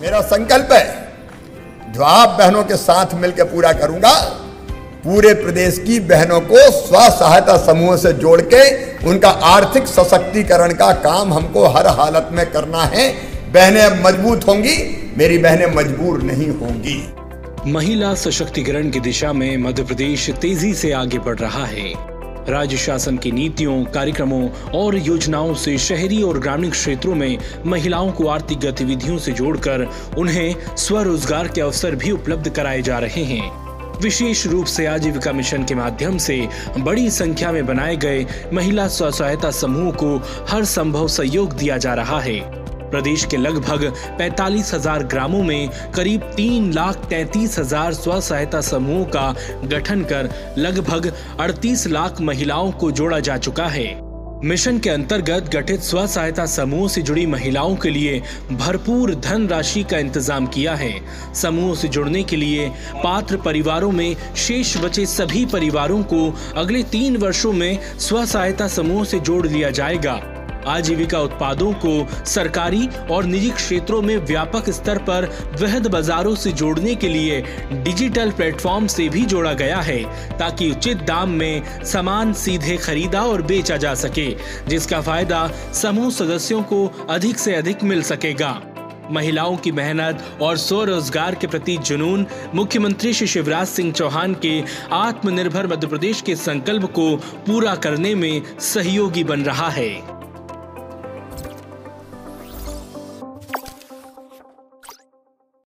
मेरा संकल्प है जो आप बहनों के साथ मिलकर पूरा करूँगा। पूरे प्रदेश की बहनों को स्व सहायता समूह से जोड़ के उनका आर्थिक सशक्तिकरण का काम हमको हर हालत में करना है। बहनें मज़बूत होंगी, मेरी बहनें मजबूर नहीं होंगी। महिला सशक्तिकरण की दिशा में मध्य प्रदेश तेज़ी से आगे बढ़ रहा है। राज्य शासन की नीतियों, कार्यक्रमों और योजनाओं से शहरी और ग्रामीण क्षेत्रों में महिलाओं को आर्थिक गतिविधियों से जोड़कर उन्हें स्वरोजगार के अवसर भी उपलब्ध कराए जा रहे हैं। विशेष रूप से आजीविका मिशन के माध्यम से बड़ी संख्या में बनाए गए महिला स्व सहायता समूह को हर संभव सहयोग दिया जा रहा है। प्रदेश के लगभग पैतालीस हज़ार ग्रामों में करीब तीन लाख तैतीस हज़ार स्व सहायता समूहों का गठन कर लगभग 38 लाख महिलाओं को जोड़ा जा चुका है। मिशन के अंतर्गत गठित स्व सहायता समूह से जुड़ी महिलाओं के लिए भरपूर धन राशि का इंतज़ाम किया है। समूह से जुड़ने के लिए पात्र परिवारों में शेष बचे सभी परिवारों को अगले तीन वर्षों में स्व सहायता समूह से जोड़ लिया जाएगा। आजीविका उत्पादों को सरकारी और निजी क्षेत्रों में व्यापक स्तर पर वृहद बाजारों से जोड़ने के लिए डिजिटल प्लेटफॉर्म से भी जोड़ा गया है, ताकि उचित दाम में सामान सीधे खरीदा और बेचा जा सके, जिसका फ़ायदा समूह सदस्यों को अधिक से अधिक मिल सकेगा। महिलाओं की मेहनत और स्वरोजगार के प्रति जुनून मुख्यमंत्री श्री शिवराज सिंह चौहान के आत्मनिर्भर मध्य प्रदेश के संकल्प को पूरा करने में सहयोगी बन रहा है।